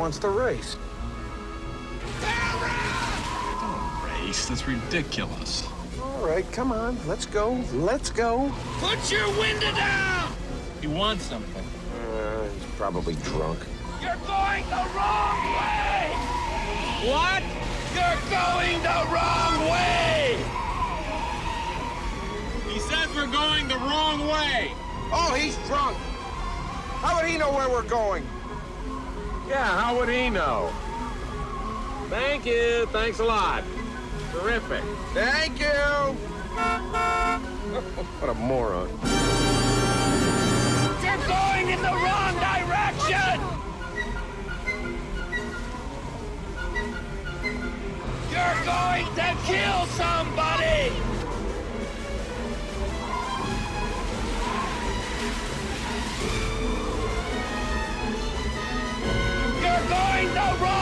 wants to race. Race? That's ridiculous. All right, come on. Let's go. Let's go. Put your window down! He wants something. Uh, he's probably drunk. You're going the wrong way! What? You're going the wrong way! He says we're going the wrong way. Oh, he's drunk. How would he know where we're going? Yeah, how would he know? Thank you. Thanks a lot. Terrific. Thank you. what a moron. You're going in the wrong direction! You're going to kill somebody! Going the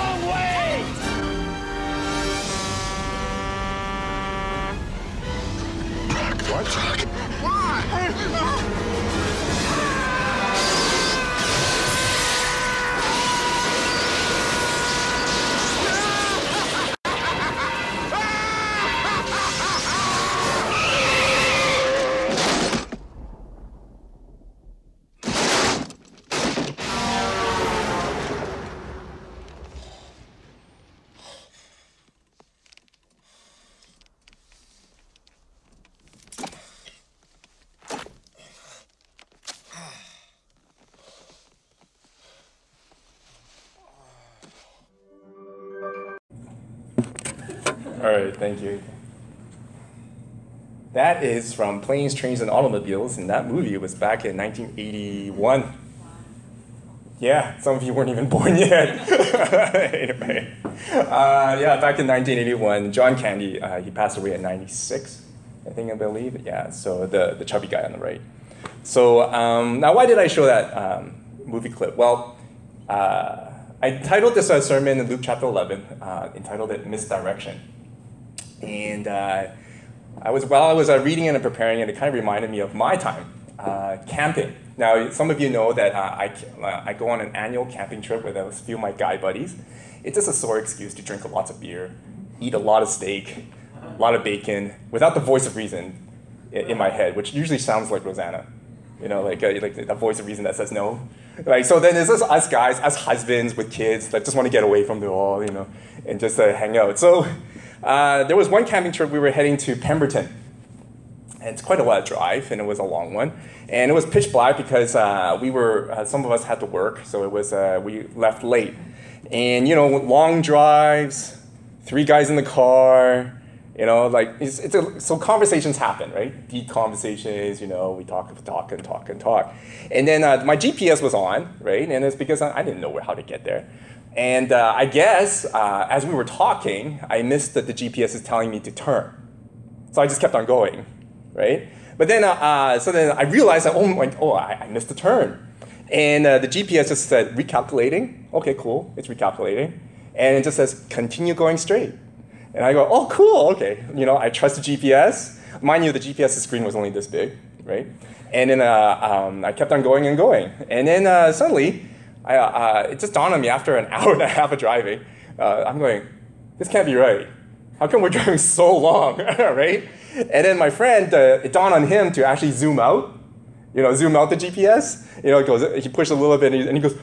Right, thank you. That is from Planes, Trains, and Automobiles, and that movie was back in 1981. Yeah, some of you weren't even born yet. anyway, uh, yeah, back in 1981, John Candy, uh, he passed away at 96, I think I believe. Yeah, so the, the chubby guy on the right. So um, now, why did I show that um, movie clip? Well, uh, I titled this sermon in Luke chapter 11, uh, entitled it Misdirection. And uh, I was while I was uh, reading it and preparing it, it kind of reminded me of my time uh, camping. Now, some of you know that uh, I, uh, I go on an annual camping trip with a few of my guy buddies. It's just a sore excuse to drink lots of beer, eat a lot of steak, a lot of bacon, without the voice of reason in, in my head, which usually sounds like Rosanna. You know, like, uh, like that voice of reason that says no. Like, so then there's just us guys, us husbands with kids that just want to get away from the all, you know, and just uh, hang out. So uh, there was one camping trip we were heading to Pemberton. And it's quite a lot of drive, and it was a long one. And it was pitch black because uh, we were, uh, some of us had to work, so it was, uh, we left late. And, you know, long drives, three guys in the car, you know, like, it's, it's a, so conversations happen, right? Deep conversations, you know, we talk, and talk, and talk, and talk. And then uh, my GPS was on, right? And it's because I, I didn't know how to get there. And uh, I guess uh, as we were talking, I missed that the GPS is telling me to turn. So I just kept on going, right? But then, uh, uh, so then I realized that, oh, my, oh I, I missed the turn. And uh, the GPS just said, recalculating. Okay, cool, it's recalculating. And it just says, continue going straight. And I go, oh, cool, okay. You know, I trust the GPS. Mind you, the GPS screen was only this big, right? And then uh, um, I kept on going and going. And then suddenly, I, uh, it just dawned on me after an hour and a half of driving, uh, I'm going, this can't be right. How come we're driving so long, right? And then my friend, uh, it dawned on him to actually zoom out, you know, zoom out the GPS. You know, goes, he pushed a little bit and he, and he goes,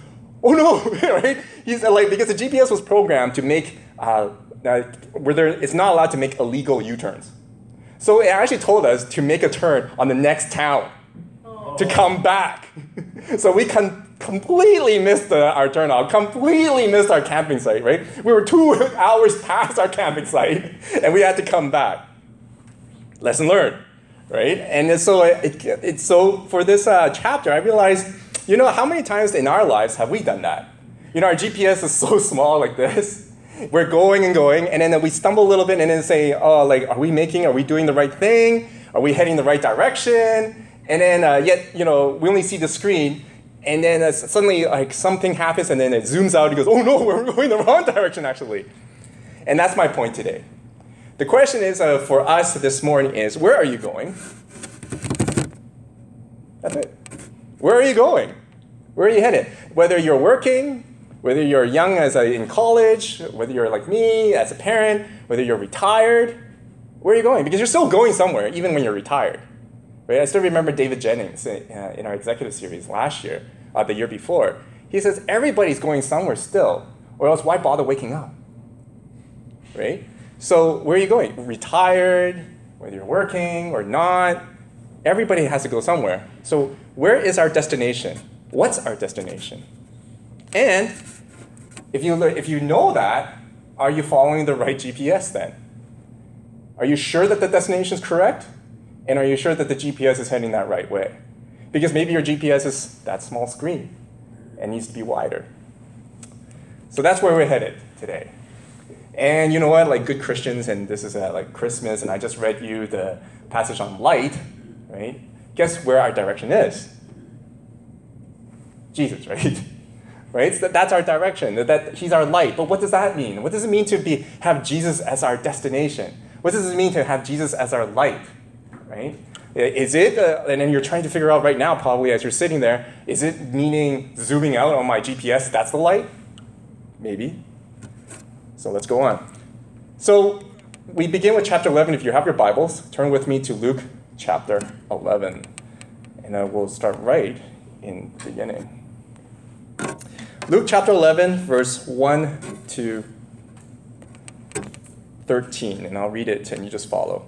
oh no, right? He's uh, like, because the GPS was programmed to make, uh, uh, where there, it's not allowed to make illegal U-turns. So it actually told us to make a turn on the next town to come back. so we con- completely missed our turnout, completely missed our camping site, right? We were two hours past our camping site and we had to come back. Lesson learned, right? And so, it, it, so for this uh, chapter, I realized, you know, how many times in our lives have we done that? You know, our GPS is so small like this. We're going and going, and then we stumble a little bit and then say, oh, like, are we making, are we doing the right thing? Are we heading the right direction? And then, uh, yet, you know, we only see the screen, and then uh, suddenly, like, something happens, and then it zooms out, and goes, oh no, we're going the wrong direction, actually. And that's my point today. The question is uh, for us this morning is, where are you going? That's it. Where are you going? Where are you headed? Whether you're working, Whether you're young as a, in college, whether you're like me as a parent, whether you're retired, where are you going? Because you're still going somewhere, even when you're retired. Right? I still remember David Jennings in, uh, in our executive series last year, uh, the year before. He says everybody's going somewhere still, or else why bother waking up? Right? So where are you going? Retired, whether you're working or not, everybody has to go somewhere. So where is our destination? What's our destination? And if you, if you know that, are you following the right GPS then? Are you sure that the destination is correct? And are you sure that the GPS is heading that right way? Because maybe your GPS is that small screen and needs to be wider. So that's where we're headed today. And you know what? Like good Christians, and this is at like Christmas, and I just read you the passage on light, right? Guess where our direction is? Jesus, right? right? So that's our direction. That he's our light. But what does that mean? What does it mean to be have Jesus as our destination? What does it mean to have Jesus as our light? Right? Is it, uh, and then you're trying to figure out right now, probably as you're sitting there, is it meaning zooming out on my GPS, that's the light? Maybe. So let's go on. So we begin with chapter 11. If you have your Bibles, turn with me to Luke chapter 11. And uh, we'll start right in the beginning. Luke chapter 11, verse 1 to 13. And I'll read it and you just follow.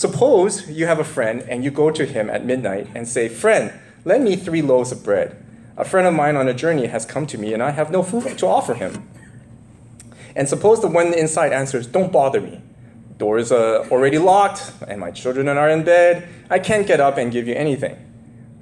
Suppose you have a friend and you go to him at midnight and say, Friend, lend me three loaves of bread. A friend of mine on a journey has come to me and I have no food to offer him. And suppose the one inside answers, Don't bother me. Doors are already locked, and my children are in bed. I can't get up and give you anything.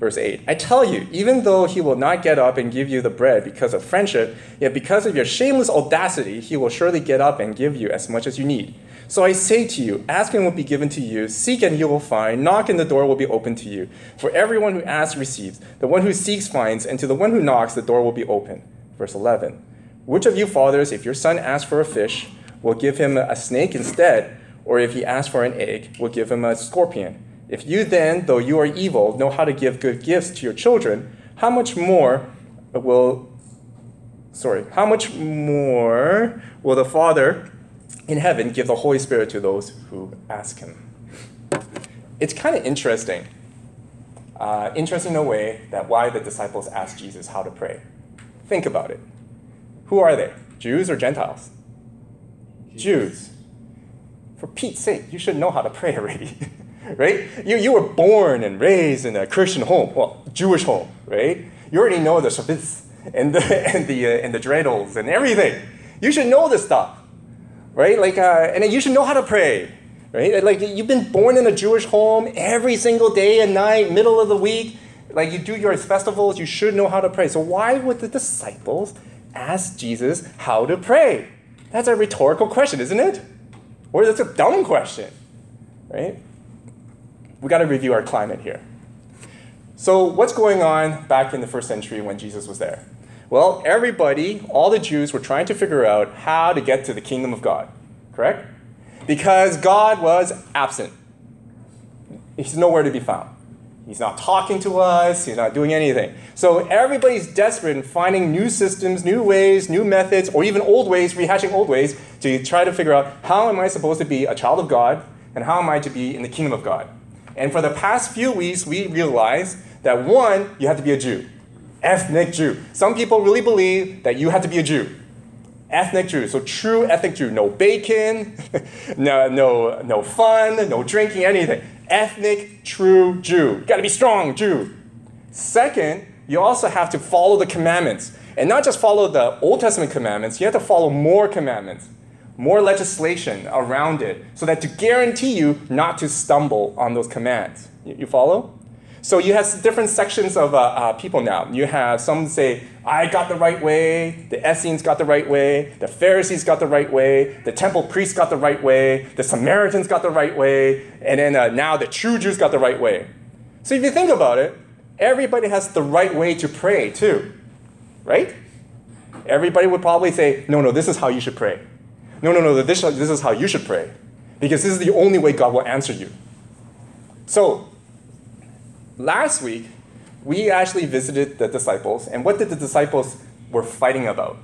Verse 8 I tell you, even though he will not get up and give you the bread because of friendship, yet because of your shameless audacity, he will surely get up and give you as much as you need. So I say to you, ask and will be given to you, seek and you will find, knock and the door will be opened to you. For everyone who asks receives, the one who seeks finds, and to the one who knocks the door will be open. Verse 11. Which of you fathers, if your son asks for a fish, will give him a snake instead? Or if he asks for an egg, will give him a scorpion? If you then, though you are evil, know how to give good gifts to your children, how much more will sorry, how much more will the Father in heaven give the Holy Spirit to those who ask him? It's kind of interesting. Uh, interesting in a way that why the disciples asked Jesus how to pray. Think about it. Who are they? Jews or Gentiles? Jews. For Pete's sake, you should know how to pray already. right? You, you were born and raised in a Christian home, well, Jewish home, right? You already know the Shabbos and the, and the, uh, and the dreidels and everything. You should know this stuff, right? Like, uh, and you should know how to pray, right? Like, you've been born in a Jewish home every single day and night, middle of the week. Like, you do your festivals, you should know how to pray. So, why would the disciples ask Jesus how to pray? That's a rhetorical question, isn't it? Or that's a dumb question, right? We got to review our climate here. So, what's going on back in the first century when Jesus was there? Well, everybody, all the Jews, were trying to figure out how to get to the kingdom of God, correct? Because God was absent. He's nowhere to be found. He's not talking to us, he's not doing anything. So everybody's desperate in finding new systems, new ways, new methods, or even old ways, rehashing old ways, to try to figure out how am I supposed to be a child of God and how am I to be in the kingdom of God. And for the past few weeks, we realized that one, you have to be a Jew, ethnic Jew. Some people really believe that you have to be a Jew. Ethnic Jew, so true ethnic Jew. No bacon, no, no, no fun, no drinking, anything ethnic, true Jew. You gotta be strong, Jew. Second, you also have to follow the commandments. And not just follow the Old Testament commandments, you have to follow more commandments, more legislation around it, so that to guarantee you not to stumble on those commands. You, you follow? So you have different sections of uh, uh, people now. You have some say I got the right way, the Essenes got the right way, the Pharisees got the right way, the temple priests got the right way, the Samaritans got the right way, and then uh, now the true Jews got the right way. So if you think about it, everybody has the right way to pray too, right? Everybody would probably say, no, no, this is how you should pray. No, no, no, this, this is how you should pray. Because this is the only way God will answer you. So, last week, we actually visited the disciples, and what did the disciples were fighting about?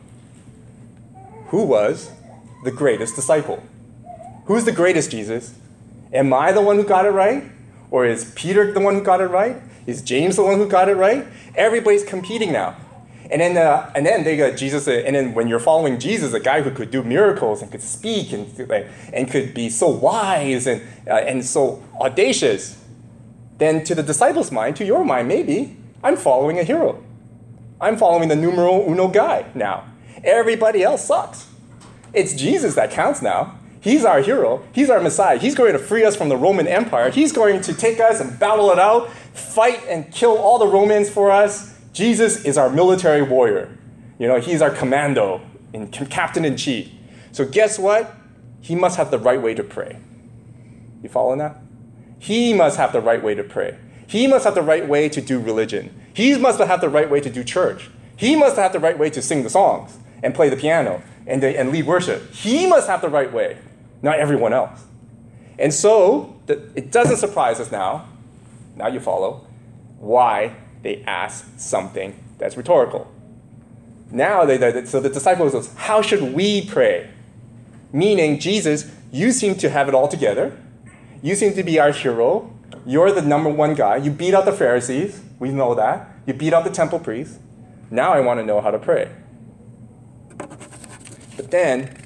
Who was the greatest disciple? Who's the greatest, Jesus? Am I the one who got it right? Or is Peter the one who got it right? Is James the one who got it right? Everybody's competing now. And then, uh, and then they got Jesus, uh, and then when you're following Jesus, a guy who could do miracles and could speak and, and could be so wise and, uh, and so audacious, then to the disciples' mind, to your mind, maybe, I'm following a hero. I'm following the numero uno guy now. Everybody else sucks. It's Jesus that counts now. He's our hero. He's our Messiah. He's going to free us from the Roman Empire. He's going to take us and battle it out, fight and kill all the Romans for us Jesus is our military warrior. You know, he's our commando and captain in chief. So guess what? He must have the right way to pray. You following that? He must have the right way to pray. He must have the right way to do religion. He must have the right way to do church. He must have the right way to sing the songs and play the piano and, and lead worship. He must have the right way, not everyone else. And so it doesn't surprise us now, now you follow, why they ask something that's rhetorical. Now, they, they, so the disciples goes, how should we pray? Meaning, Jesus, you seem to have it all together. You seem to be our hero. You're the number one guy. You beat out the Pharisees. We know that. You beat out the temple priests. Now I want to know how to pray. But then,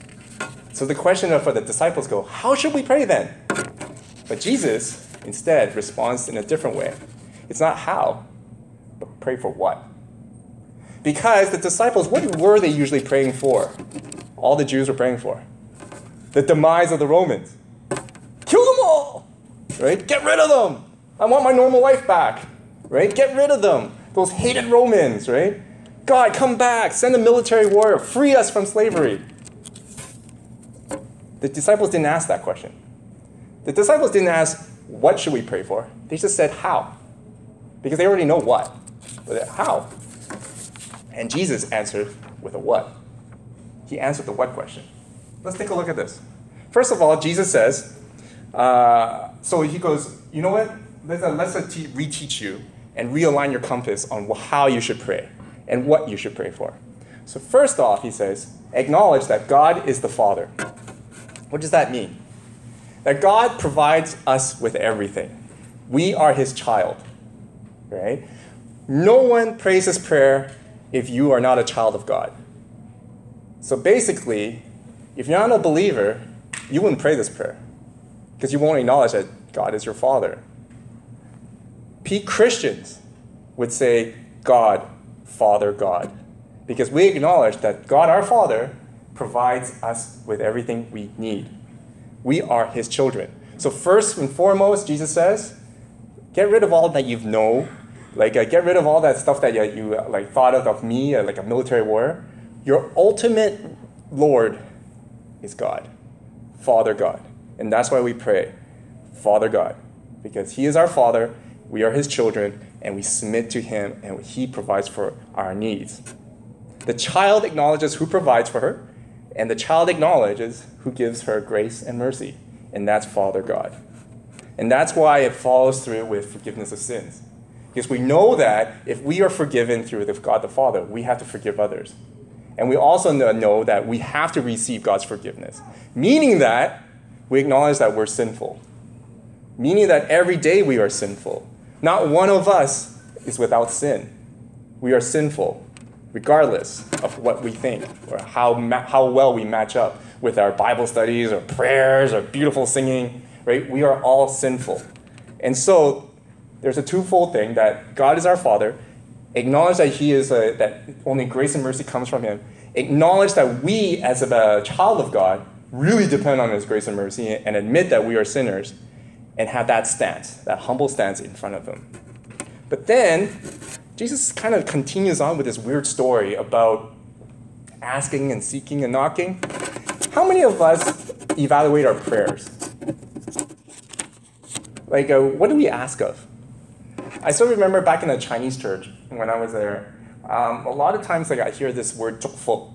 so the question for the disciples go, how should we pray then? But Jesus instead responds in a different way. It's not how, but pray for what? Because the disciples, what were they usually praying for? All the Jews were praying for the demise of the Romans. Kill them all, right? Get rid of them. I want my normal life back, right? Get rid of them. Those hated Romans, right? God, come back. Send a military warrior. Free us from slavery. The disciples didn't ask that question. The disciples didn't ask, what should we pray for? They just said, how? Because they already know what. But how? And Jesus answered with a what? He answered the what question. Let's take a look at this. First of all, Jesus says, uh, so he goes, you know what? Let's, uh, let's uh, te- reteach you and realign your compass on how you should pray and what you should pray for. So, first off, he says, acknowledge that God is the Father. What does that mean? That God provides us with everything. We are his child, right? No one prays this prayer if you are not a child of God. So basically, if you're not a believer, you wouldn't pray this prayer because you won't acknowledge that God is your Father. P Christians would say, God, Father, God, because we acknowledge that God, our Father, provides us with everything we need. We are His children. So, first and foremost, Jesus says, get rid of all that you know like, uh, get rid of all that stuff that you uh, like thought of of me, uh, like a military warrior. Your ultimate Lord is God, Father God, and that's why we pray, Father God, because He is our Father, we are His children, and we submit to Him, and He provides for our needs. The child acknowledges who provides for her, and the child acknowledges who gives her grace and mercy, and that's Father God. And that's why it follows through with forgiveness of sins. Because we know that if we are forgiven through the God the Father, we have to forgive others. And we also know that we have to receive God's forgiveness, meaning that we acknowledge that we're sinful, meaning that every day we are sinful. Not one of us is without sin. We are sinful, regardless of what we think or how, how well we match up with our Bible studies or prayers or beautiful singing, right? We are all sinful. And so there's a twofold thing that God is our Father, acknowledge that He is a, that only grace and mercy comes from Him, acknowledge that we as a child of God really depend on His grace and mercy, and admit that we are sinners, and have that stance, that humble stance in front of Him. But then Jesus kind of continues on with this weird story about asking and seeking and knocking. How many of us evaluate our prayers? Like, uh, what do we ask of? I still remember back in the Chinese church when I was there, um, a lot of times like I hear this word 祝福,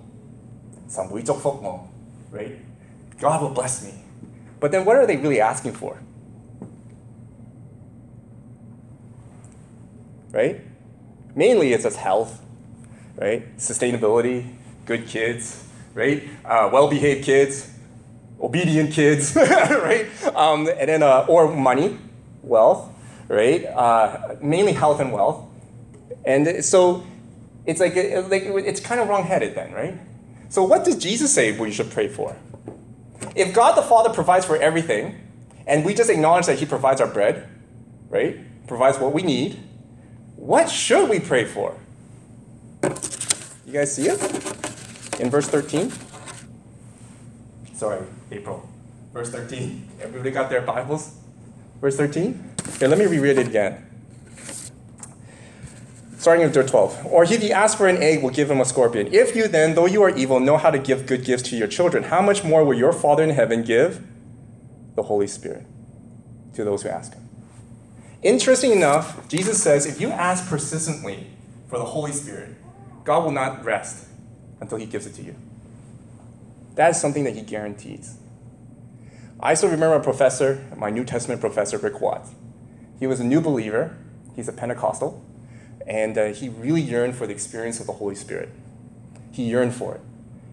right? God will bless me. But then what are they really asking for? Right? Mainly it's just health, right? Sustainability, good kids, right? Uh, well-behaved kids, obedient kids, right? Um, and then uh, or money, wealth, right? Uh, mainly health and wealth, and so it's like like it's kind of wrong-headed then, right? So what does Jesus say we should pray for? If God the Father provides for everything, and we just acknowledge that He provides our bread, right? Provides what we need, what should we pray for? You guys see it? In verse 13? Sorry, April. Verse 13. Everybody got their Bibles? Verse 13? Okay, let me reread it again. Starting at verse 12. Or if ask for an egg, will give him a scorpion. If you then, though you are evil, know how to give good gifts to your children, how much more will your Father in heaven give the Holy Spirit to those who ask him? Interesting enough, Jesus says if you ask persistently for the Holy Spirit, God will not rest until he gives it to you. That is something that he guarantees. I still remember a professor, my New Testament professor, Rikk Watts. He was a new believer, he's a Pentecostal, and uh, he really yearned for the experience of the Holy Spirit. He yearned for it.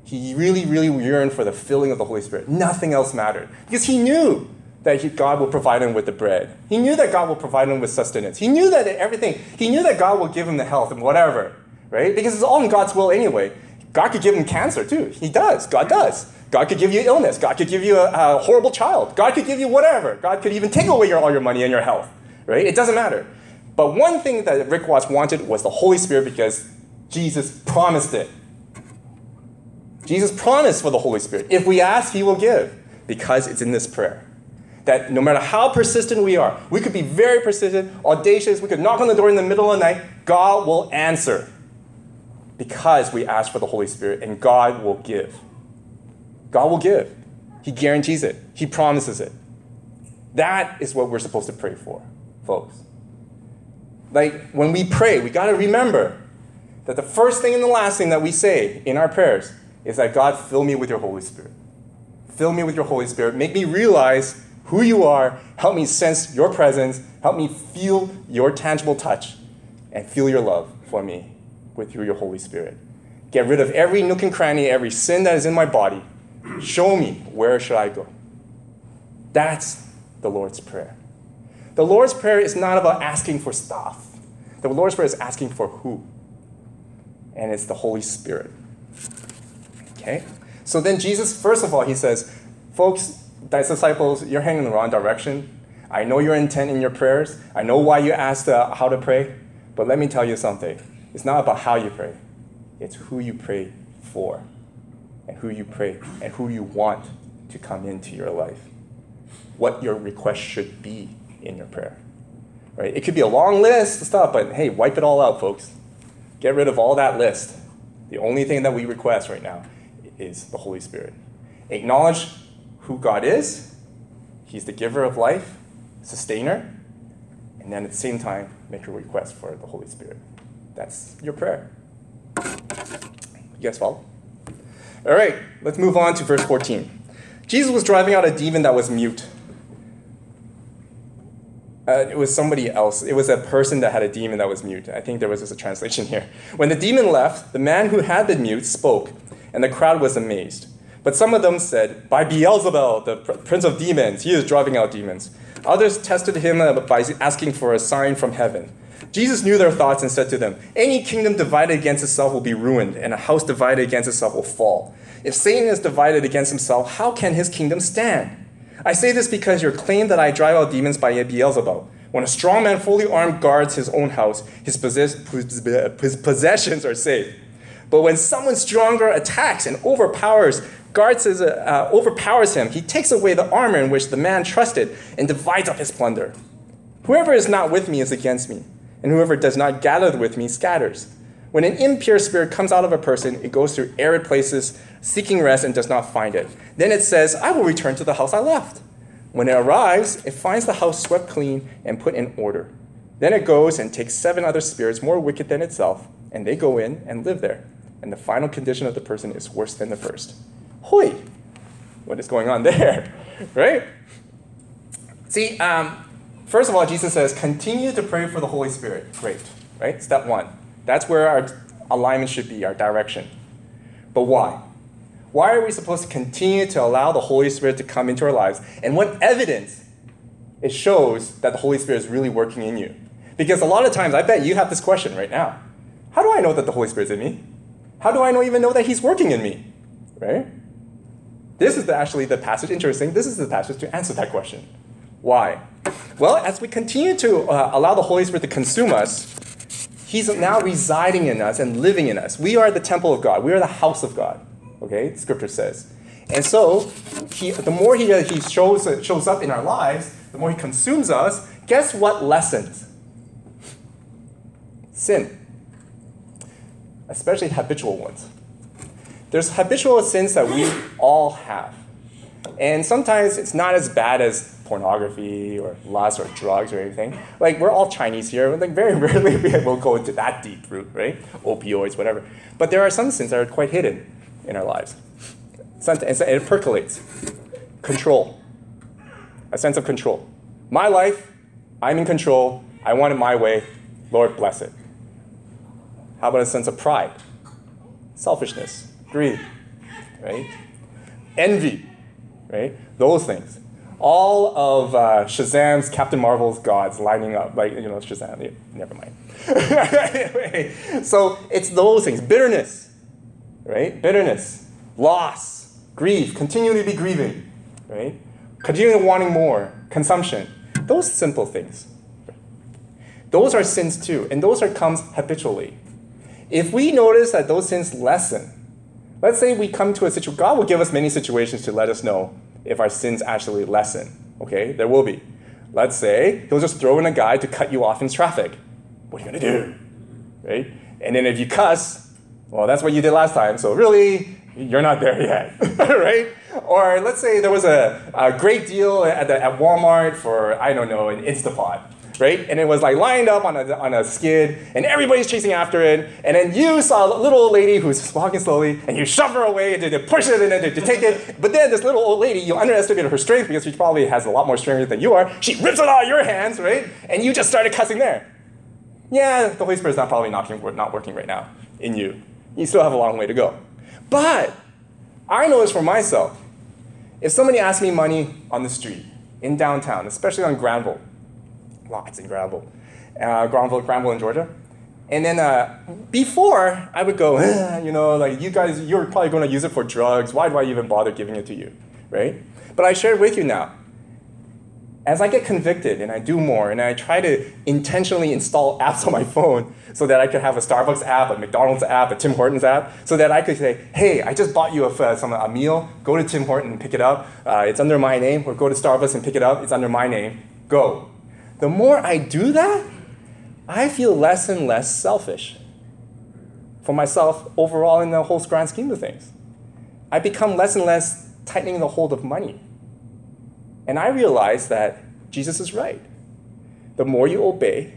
He really, really yearned for the filling of the Holy Spirit. Nothing else mattered because he knew that he, God will provide him with the bread. He knew that God will provide him with sustenance. He knew that everything, he knew that God will give him the health and whatever, right? Because it's all in God's will anyway. God could give him cancer too. He does. God does. God could give you illness. God could give you a, a horrible child. God could give you whatever. God could even take away your, all your money and your health, right? It doesn't matter. But one thing that Rikk Watts wanted was the Holy Spirit because Jesus promised it. Jesus promised for the Holy Spirit. If we ask, He will give because it's in this prayer. That no matter how persistent we are, we could be very persistent, audacious, we could knock on the door in the middle of the night, God will answer because we ask for the Holy Spirit and God will give. God will give. He guarantees it, He promises it. That is what we're supposed to pray for, folks. Like when we pray, we got to remember that the first thing and the last thing that we say in our prayers is that God, fill me with your Holy Spirit. Fill me with your Holy Spirit. Make me realize who you are. Help me sense your presence. Help me feel your tangible touch and feel your love for me with your Holy Spirit. Get rid of every nook and cranny, every sin that is in my body. Show me where should I go. That's the Lord's Prayer. The Lord's Prayer is not about asking for stuff. The Lord's Prayer is asking for who? And it's the Holy Spirit. Okay? So then Jesus, first of all, he says, folks, disciples, you're heading in the wrong direction. I know your intent in your prayers. I know why you asked uh, how to pray. But let me tell you something. It's not about how you pray. It's who you pray for and who you pray and who you want to come into your life. What your request should be in your prayer. Right? It could be a long list of stuff, but hey, wipe it all out, folks. Get rid of all that list. The only thing that we request right now is the Holy Spirit. Acknowledge who God is. He's the giver of life, sustainer, and then at the same time, make a request for the Holy Spirit. That's your prayer. You guys follow? All right, let's move on to verse 14. Jesus was driving out a demon that was mute. Uh, it was somebody else. It was a person that had a demon that was mute. I think there was just a translation here. When the demon left, the man who had been mute spoke, and the crowd was amazed. But some of them said, By Beelzebul, the prince of demons, he is driving out demons. Others tested him by asking for a sign from heaven. Jesus knew their thoughts and said to them, Any kingdom divided against itself will be ruined, and a house divided against itself will fall. If Satan is divided against himself, how can his kingdom stand? I say this because your claim that I drive out demons by Beelzebul. When a strong man fully armed guards his own house, his, possess- his possessions are safe. But when someone stronger attacks and overpowers, guards his, uh, overpowers him, he takes away the armor in which the man trusted and divides up his plunder. Whoever is not with me is against me, and whoever does not gather with me scatters. When an impure spirit comes out of a person, it goes through arid places, seeking rest, and does not find it. Then it says, I will return to the house I left. When it arrives, it finds the house swept clean and put in order. Then it goes and takes seven other spirits more wicked than itself, and they go in and live there. And the final condition of the person is worse than the first. Hoi! What is going on there? right? See, um, first of all, Jesus says, continue to pray for the Holy Spirit. Great, right? Step one. That's where our alignment should be, our direction. But why? Why are we supposed to continue to allow the Holy Spirit to come into our lives? And what evidence it shows that the Holy Spirit is really working in you? Because a lot of times, I bet you have this question right now. How do I know that the Holy Spirit's in me? How do I know, even know that He's working in me? Right? This is the, actually the passage, interesting, this is the passage to answer that question. Why? Well, as we continue to uh, allow the Holy Spirit to consume us, He's now residing in us and living in us. We are the temple of God. We are the house of God. Okay, Scripture says. And so, he, the more he, he shows, shows up in our lives, the more he consumes us, guess what lessens? Sin. Especially habitual ones. There's habitual sins that we all have. And sometimes it's not as bad as pornography or lust or drugs or anything. Like we're all Chinese here. Like very rarely we will go into that deep root, right? Opioids, whatever. But there are some sins that are quite hidden in our lives. And it percolates. Control. A sense of control. My life, I'm in control. I want it my way. Lord bless it. How about a sense of pride? Selfishness, greed, right? Envy, right? Those things all of uh, Shazam's Captain Marvel's gods lining up, like, you know, Shazam, yeah, never mind. anyway, so it's those things bitterness, right? Bitterness, loss, grief, continually be grieving, right? Continually wanting more, consumption, those simple things. Those are sins too, and those are comes habitually. If we notice that those sins lessen, let's say we come to a situation, God will give us many situations to let us know if our sins actually lessen. Okay, there will be. Let's say he'll just throw in a guy to cut you off in traffic. What are you gonna do? Right? And then if you cuss, well, that's what you did last time. So really, you're not there yet, right? Or let's say there was a, a great deal at, the, at Walmart for I don't know an Instapot right? And it was like lined up on a, on a skid, and everybody's chasing after it. And then you saw a little old lady who's walking slowly, and you shove her away and to push it and then to take it. But then this little old lady, you underestimated her strength because she probably has a lot more strength than you are. She rips it out of your hands, right? And you just started cussing there. Yeah, the Holy Spirit's not probably not, not working right now in you. You still have a long way to go. But I know this for myself. If somebody asks me money on the street in downtown, especially on Granville, lots in Granville, uh, Granville, Granville in Georgia. And then uh, before, I would go, eh, you know, like you guys, you're probably going to use it for drugs. Why do I even bother giving it to you, right? But I share it with you now. As I get convicted and I do more, and I try to intentionally install apps on my phone so that I could have a Starbucks app, a McDonald's app, a Tim Hortons app, so that I could say, hey, I just bought you a, uh, some, a meal, go to Tim Horton and pick it up. Uh, it's under my name, or go to Starbucks and pick it up, it's under my name. Go the more I do that, I feel less and less selfish for myself overall in the whole grand scheme of things. I become less and less tightening the hold of money. And I realize that Jesus is right. The more you obey,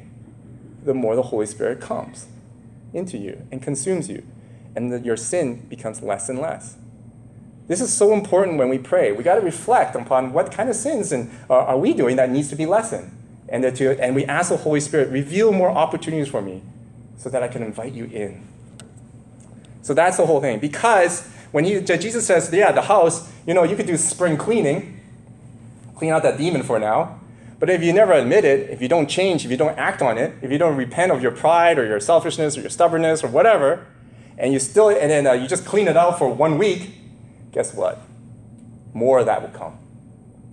the more the Holy Spirit comes into you and consumes you, and the, your sin becomes less and less. This is so important when we pray. We got to reflect upon what kind of sins and, are we doing that needs to be lessened and, to, and we ask the Holy Spirit, reveal more opportunities for me so that I can invite you in. So that's the whole thing. Because when he, Jesus says, yeah, the house, you know, you could do spring cleaning, clean out that demon for now. But if you never admit it, if you don't change, if you don't act on it, if you don't repent of your pride or your selfishness or your stubbornness or whatever, and you still, and then uh, you just clean it out for one week, guess what? More of that will come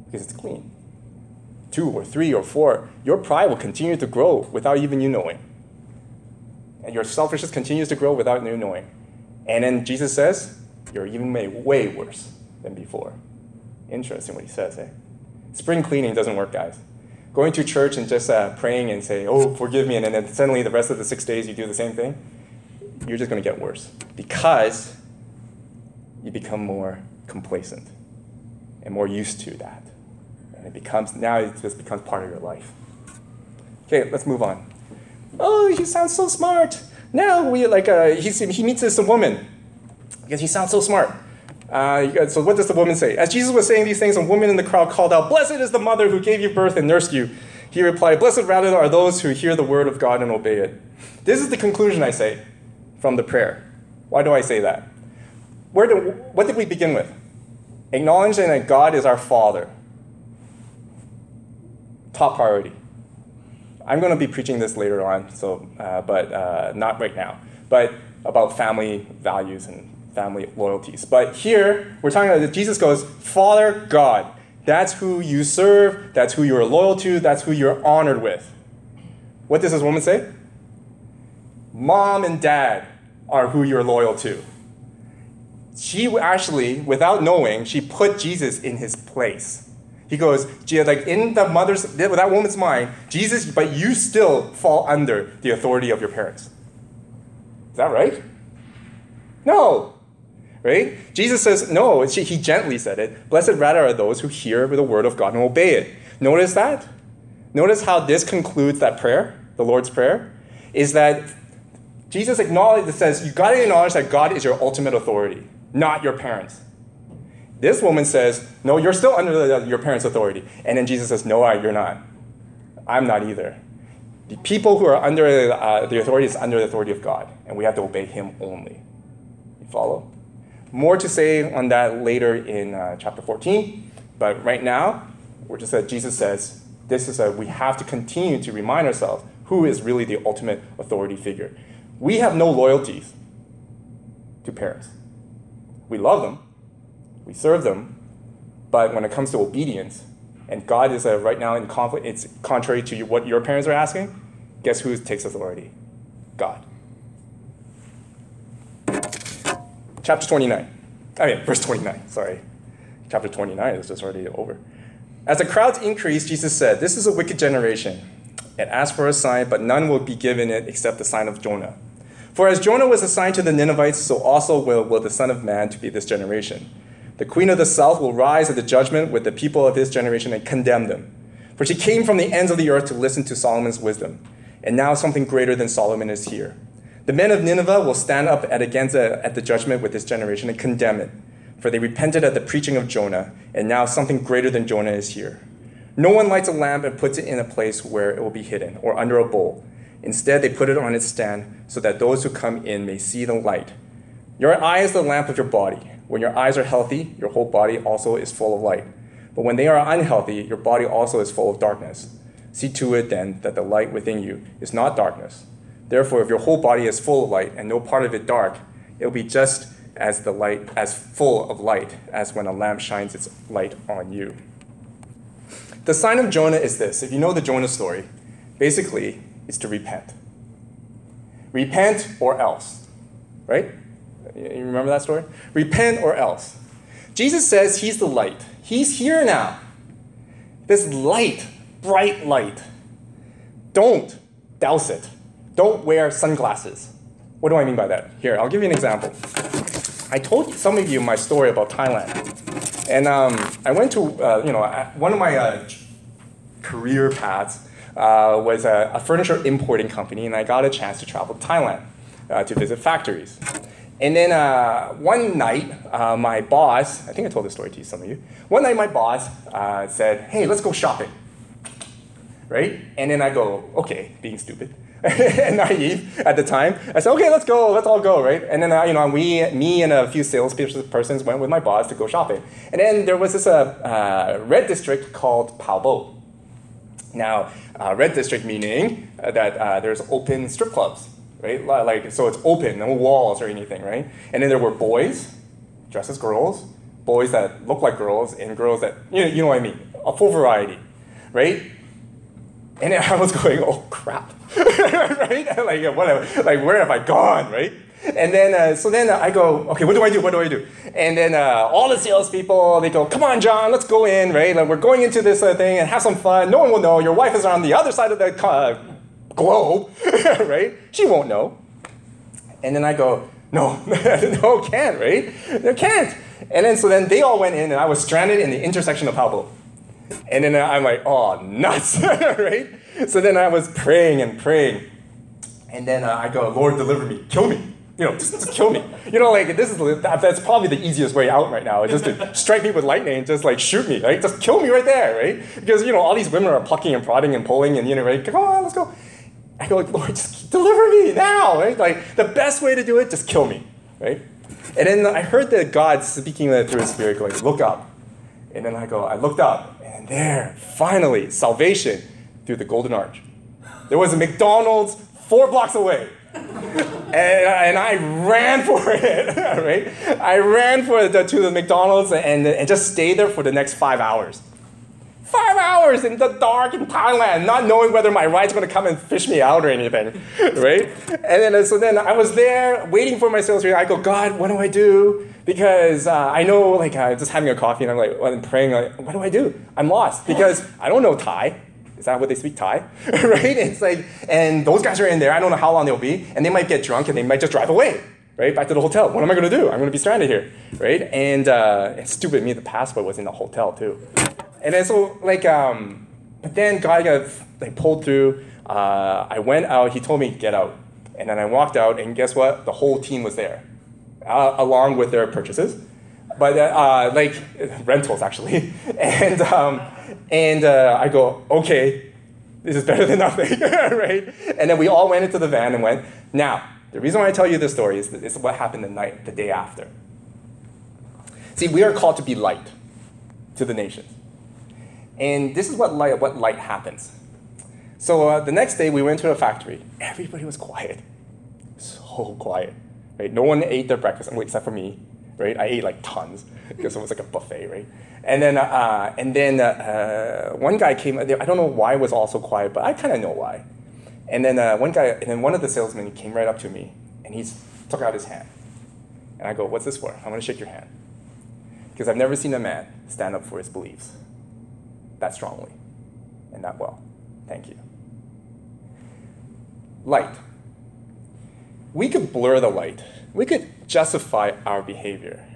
because it's clean two or three or four, your pride will continue to grow without even you knowing. And your selfishness continues to grow without you knowing. And then Jesus says, you're even made way worse than before. Interesting what he says, eh? Spring cleaning doesn't work, guys. Going to church and just uh, praying and say, oh, forgive me, and then suddenly the rest of the six days you do the same thing, you're just going to get worse because you become more complacent and more used to that. And it becomes, now it just becomes part of your life. Okay, let's move on. Oh, he sounds so smart. Now we like, uh, he, he meets this woman because he sounds so smart. Uh, so what does the woman say? As Jesus was saying these things, a woman in the crowd called out, Blessed is the mother who gave you birth and nursed you. He replied, Blessed rather are those who hear the word of God and obey it. This is the conclusion I say from the prayer. Why do I say that? Where do, what did we begin with? Acknowledging that God is our Father. Top priority. I'm going to be preaching this later on, so, uh, but uh, not right now. But about family values and family loyalties. But here, we're talking about Jesus goes, Father God. That's who you serve, that's who you're loyal to, that's who you're honored with. What does this woman say? Mom and dad are who you're loyal to. She actually, without knowing, she put Jesus in his place. He goes, like in the mother's, that woman's mind, Jesus, but you still fall under the authority of your parents. Is that right? No right? Jesus says, no, he gently said it. Blessed rather are those who hear the word of God and obey it. Notice that? Notice how this concludes that prayer, the Lord's Prayer, is that Jesus acknowledges, says, you got to acknowledge that God is your ultimate authority, not your parents. This woman says, no, you're still under the, your parents' authority. And then Jesus says, no, I, you're not. I'm not either. The people who are under uh, the authority is under the authority of God, and we have to obey Him only. You follow? More to say on that later in uh, chapter 14, but right now, we're just that Jesus says this is a we have to continue to remind ourselves who is really the ultimate authority figure. We have no loyalties to parents. We love them, we serve them, but when it comes to obedience, and God is uh, right now in conflict, it's contrary to what your parents are asking, guess who takes authority? God. chapter 29. I mean, verse 29, sorry. Chapter 29 is just already over. As the crowds increased, Jesus said, This is a wicked generation. It asks for a sign, but none will be given it except the sign of Jonah. For as Jonah was assigned to the Ninevites, so also will, will the Son of Man to be this generation. The queen of the south will rise at the judgment with the people of this generation and condemn them. For she came from the ends of the earth to listen to Solomon's wisdom. And now something greater than Solomon is here. The men of Nineveh will stand up at against a, at the judgment with this generation and condemn it, for they repented at the preaching of Jonah, and now something greater than Jonah is here. No one lights a lamp and puts it in a place where it will be hidden, or under a bowl. Instead, they put it on its stand so that those who come in may see the light. Your eye is the lamp of your body. When your eyes are healthy, your whole body also is full of light. But when they are unhealthy, your body also is full of darkness. See to it then that the light within you is not darkness. Therefore, if your whole body is full of light and no part of it dark, it will be just as the light as full of light as when a lamp shines its light on you. The sign of Jonah is this. If you know the Jonah story, basically it's to repent. Repent or else. Right? You remember that story? Repent or else. Jesus says he's the light. He's here now. This light, bright light. Don't douse it. Don't wear sunglasses. What do I mean by that? Here, I'll give you an example. I told some of you my story about Thailand. And um, I went to, uh, you know, one of my uh, career paths uh, was a, a, furniture importing company, and I got a chance to travel to Thailand uh, to visit factories. And then uh, one night, uh, my boss, I think I told this story to you, some of you. One night, my boss said, Hey, let's go shopping. Right? And then I go, Okay, being stupid. and naive at the time. I said, okay, let's go, let's all go, right? And then, uh, you know, we, me and a few sales persons went with my boss to go shopping. And then there was this uh, uh, red district called Bo. Now, uh, red district meaning uh, that uh, there's open strip clubs, right? Like, so it's open, no walls or anything, right? And then there were boys dressed as girls, boys that look like girls, and girls that, you know, you know what I mean, a full variety, right? And I was going, oh crap, right? like, whatever. Like, where have I gone, right? And then, uh, so then I go, okay, what do I do? What do I do? And then uh, all the salespeople, they go, come on, John, let's go in, right? Like, we're going into this uh, thing and have some fun. No one will know. Your wife is on the other side of the uh, globe, right? She won't know. And then I go, no, no, can't, right? They can't. And then, so then they all went in, and I was stranded in the intersection of Pablo. And then I'm like, oh, nuts, right? So then I was praying and praying. And then uh, I go, Lord, deliver me, kill me. You know, just, just kill me. You know, like this is that's probably the easiest way out right now, is just to strike me with lightning and just like shoot me, right? Just kill me right there, right? Because you know all these women are plucking and prodding and pulling and you know, right? Come on, let's go. I go, like Lord, just deliver me now, right? Like the best way to do it, just kill me, right? And then I heard that God speaking through His Spirit, going, look up. And then I go, I looked up, and there, finally, salvation through the Golden Arch. There was a McDonald's four blocks away. and, and I ran for it, right? I ran for the, to the McDonald's and, and just stayed there for the next five hours. Five hours in the dark in Thailand, not knowing whether my ride's gonna come and fish me out or anything, right? And then so then I was there waiting for my sales I go, God, what do I do? Because uh, I know, like, uh, just having a coffee and I'm like, I'm praying, like, what do I do? I'm lost because I don't know Thai. Is that what they speak Thai? right? It's like, and those guys are in there. I don't know how long they'll be, and they might get drunk and they might just drive away, right? Back to the hotel. What am I going to do? I'm going to be stranded here, right? And uh, it's stupid. Me, the passport was in the hotel too. And then so like, um, but then God got like pulled through. Uh, I went out. He told me get out, and then I walked out, and guess what? The whole team was there, uh, along with their purchases but uh, like rentals actually. And um, and uh, I go, okay, this is better than nothing, right? And then we all went into the van and went. Now, the reason why I tell you this story is, that is what happened the night, the day after. See, we are called to be light to the nations, and this is what light, what light happens. So uh, the next day, we went to a factory. Everybody was quiet, so quiet. Right? No one ate their breakfast except for me right? I ate like tons because it was like a buffet, right? And then, uh, and then uh, one guy came. I don't know why it was also quiet, but I kind of know why. And then uh, one guy, and then one of the salesmen came right up to me, and he took out his hand. And I go, "What's this for? I'm gonna shake your hand." Because I've never seen a man stand up for his beliefs that strongly and that well. Thank you. Light. We could blur the light. We could justify our behavior.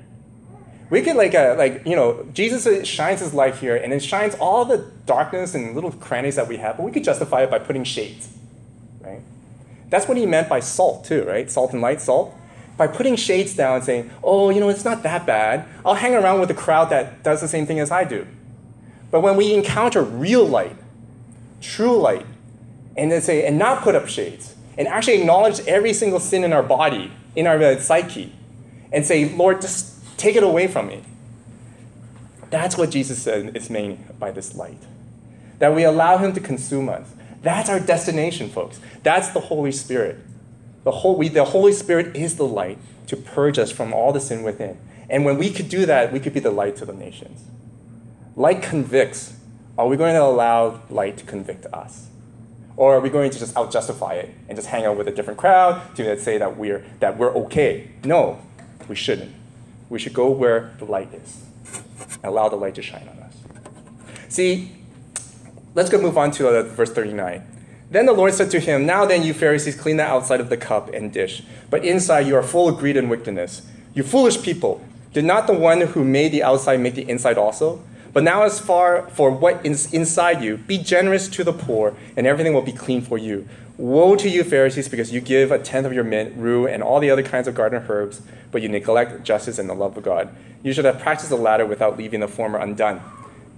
We could like uh, like you know Jesus shines his light here and it shines all the darkness and little crannies that we have, but we could justify it by putting shades, right? That's what he meant by salt too, right? Salt and light, salt. By putting shades down and saying, oh, you know, it's not that bad. I'll hang around with a crowd that does the same thing as I do. But when we encounter real light, true light, and then say, and not put up shades, and actually acknowledge every single sin in our body in our uh, psyche and say, Lord, just take it away from me. That's what Jesus said is meaning by this light. That we allow Him to consume us. That's our destination, folks. That's the Holy Spirit. The, whole, we, the Holy Spirit is the light to purge us from all the sin within. And when we could do that, we could be the light to the nations. Light convicts. Are we going to allow light to convict us? Or are we going to just out justify it and just hang out with a different crowd to say that we're, that we're okay? No, we shouldn't. We should go where the light is and allow the light to shine on us. See, let's go move on to uh, verse 39. Then the Lord said to him, Now then, you Pharisees, clean the outside of the cup and dish, but inside you are full of greed and wickedness. You foolish people, did not the one who made the outside make the inside also? But now, as far for what is inside you, be generous to the poor, and everything will be clean for you. Woe to you, Pharisees, because you give a tenth of your mint, rue, and all the other kinds of garden herbs, but you neglect justice and the love of God. You should have practiced the latter without leaving the former undone.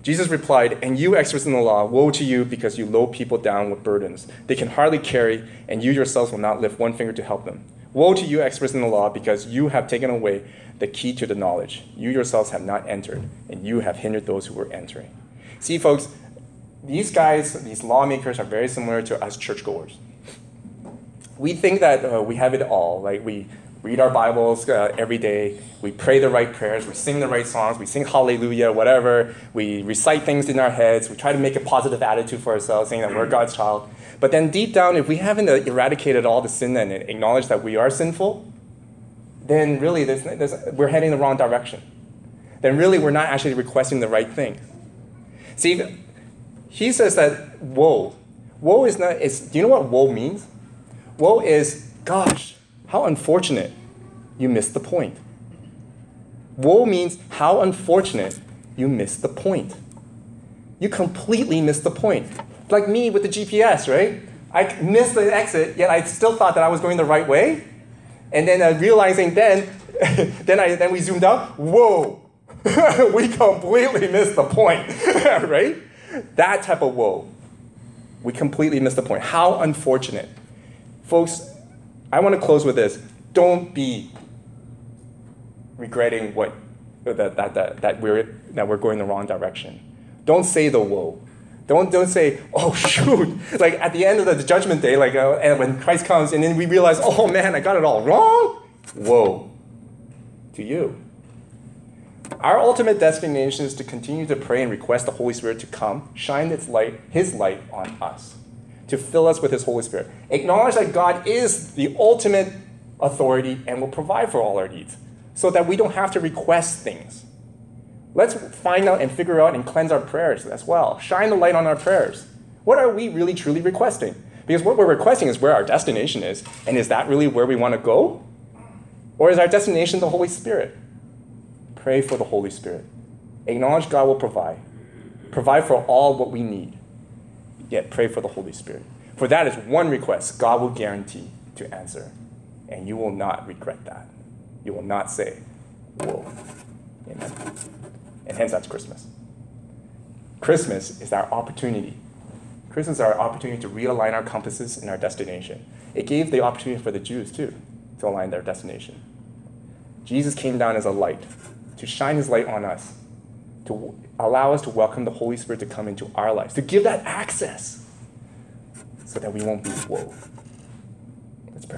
Jesus replied, And you, experts in the law, woe to you because you load people down with burdens they can hardly carry, and you yourselves will not lift one finger to help them. Woe to you, experts in the law, because you have taken away the key to the knowledge. You yourselves have not entered, and you have hindered those who were entering. See, folks, these guys, these lawmakers, are very similar to us churchgoers. We think that uh, we have it all. Like we read our Bibles uh, every day, we pray the right prayers, we sing the right songs, we sing hallelujah, whatever. We recite things in our heads. We try to make a positive attitude for ourselves, saying that we're God's child. But then deep down, if we haven't eradicated all the sin and acknowledged that we are sinful, then really there's, there's, we're heading the wrong direction. Then really we're not actually requesting the right thing. See, he says that woe. Woe is not, is, do you know what woe means? Woe is, gosh, how unfortunate you missed the point. Woe means how unfortunate you missed the point. You completely missed the point. Like me with the GPS, right? I missed the exit, yet I still thought that I was going the right way. And then uh, realizing then, then, I, then we zoomed out, whoa, we completely missed the point, right? That type of woe. We completely missed the point. How unfortunate. Folks, I want to close with this. Don't be regretting what that, that, that, that, we're, that we're going the wrong direction. Don't say the woe. Don't, don't say, oh, shoot. Like at the end of the judgment day, like uh, and when Christ comes and then we realize, oh man, I got it all wrong. Woe to you. Our ultimate destination is to continue to pray and request the Holy Spirit to come, shine its light, His light on us, to fill us with His Holy Spirit. Acknowledge that God is the ultimate authority and will provide for all our needs, so that we don't have to request things. Let's find out and figure out and cleanse our prayers as well. Shine the light on our prayers. What are we really truly requesting? Because what we're requesting is where our destination is, and is that really where we want to go? Or is our destination the Holy Spirit? Pray for the Holy Spirit. Acknowledge God will provide. Provide for all what we need. Yet pray for the Holy Spirit. For that is one request God will guarantee to answer. And you will not regret that. You will not say, Whoa. Amen. And hence that's Christmas. Christmas is our opportunity. Christmas is our opportunity to realign our compasses and our destination. It gave the opportunity for the Jews too to align their destination. Jesus came down as a light to shine his light on us, to allow us to welcome the Holy Spirit to come into our lives, to give that access so that we won't be woe.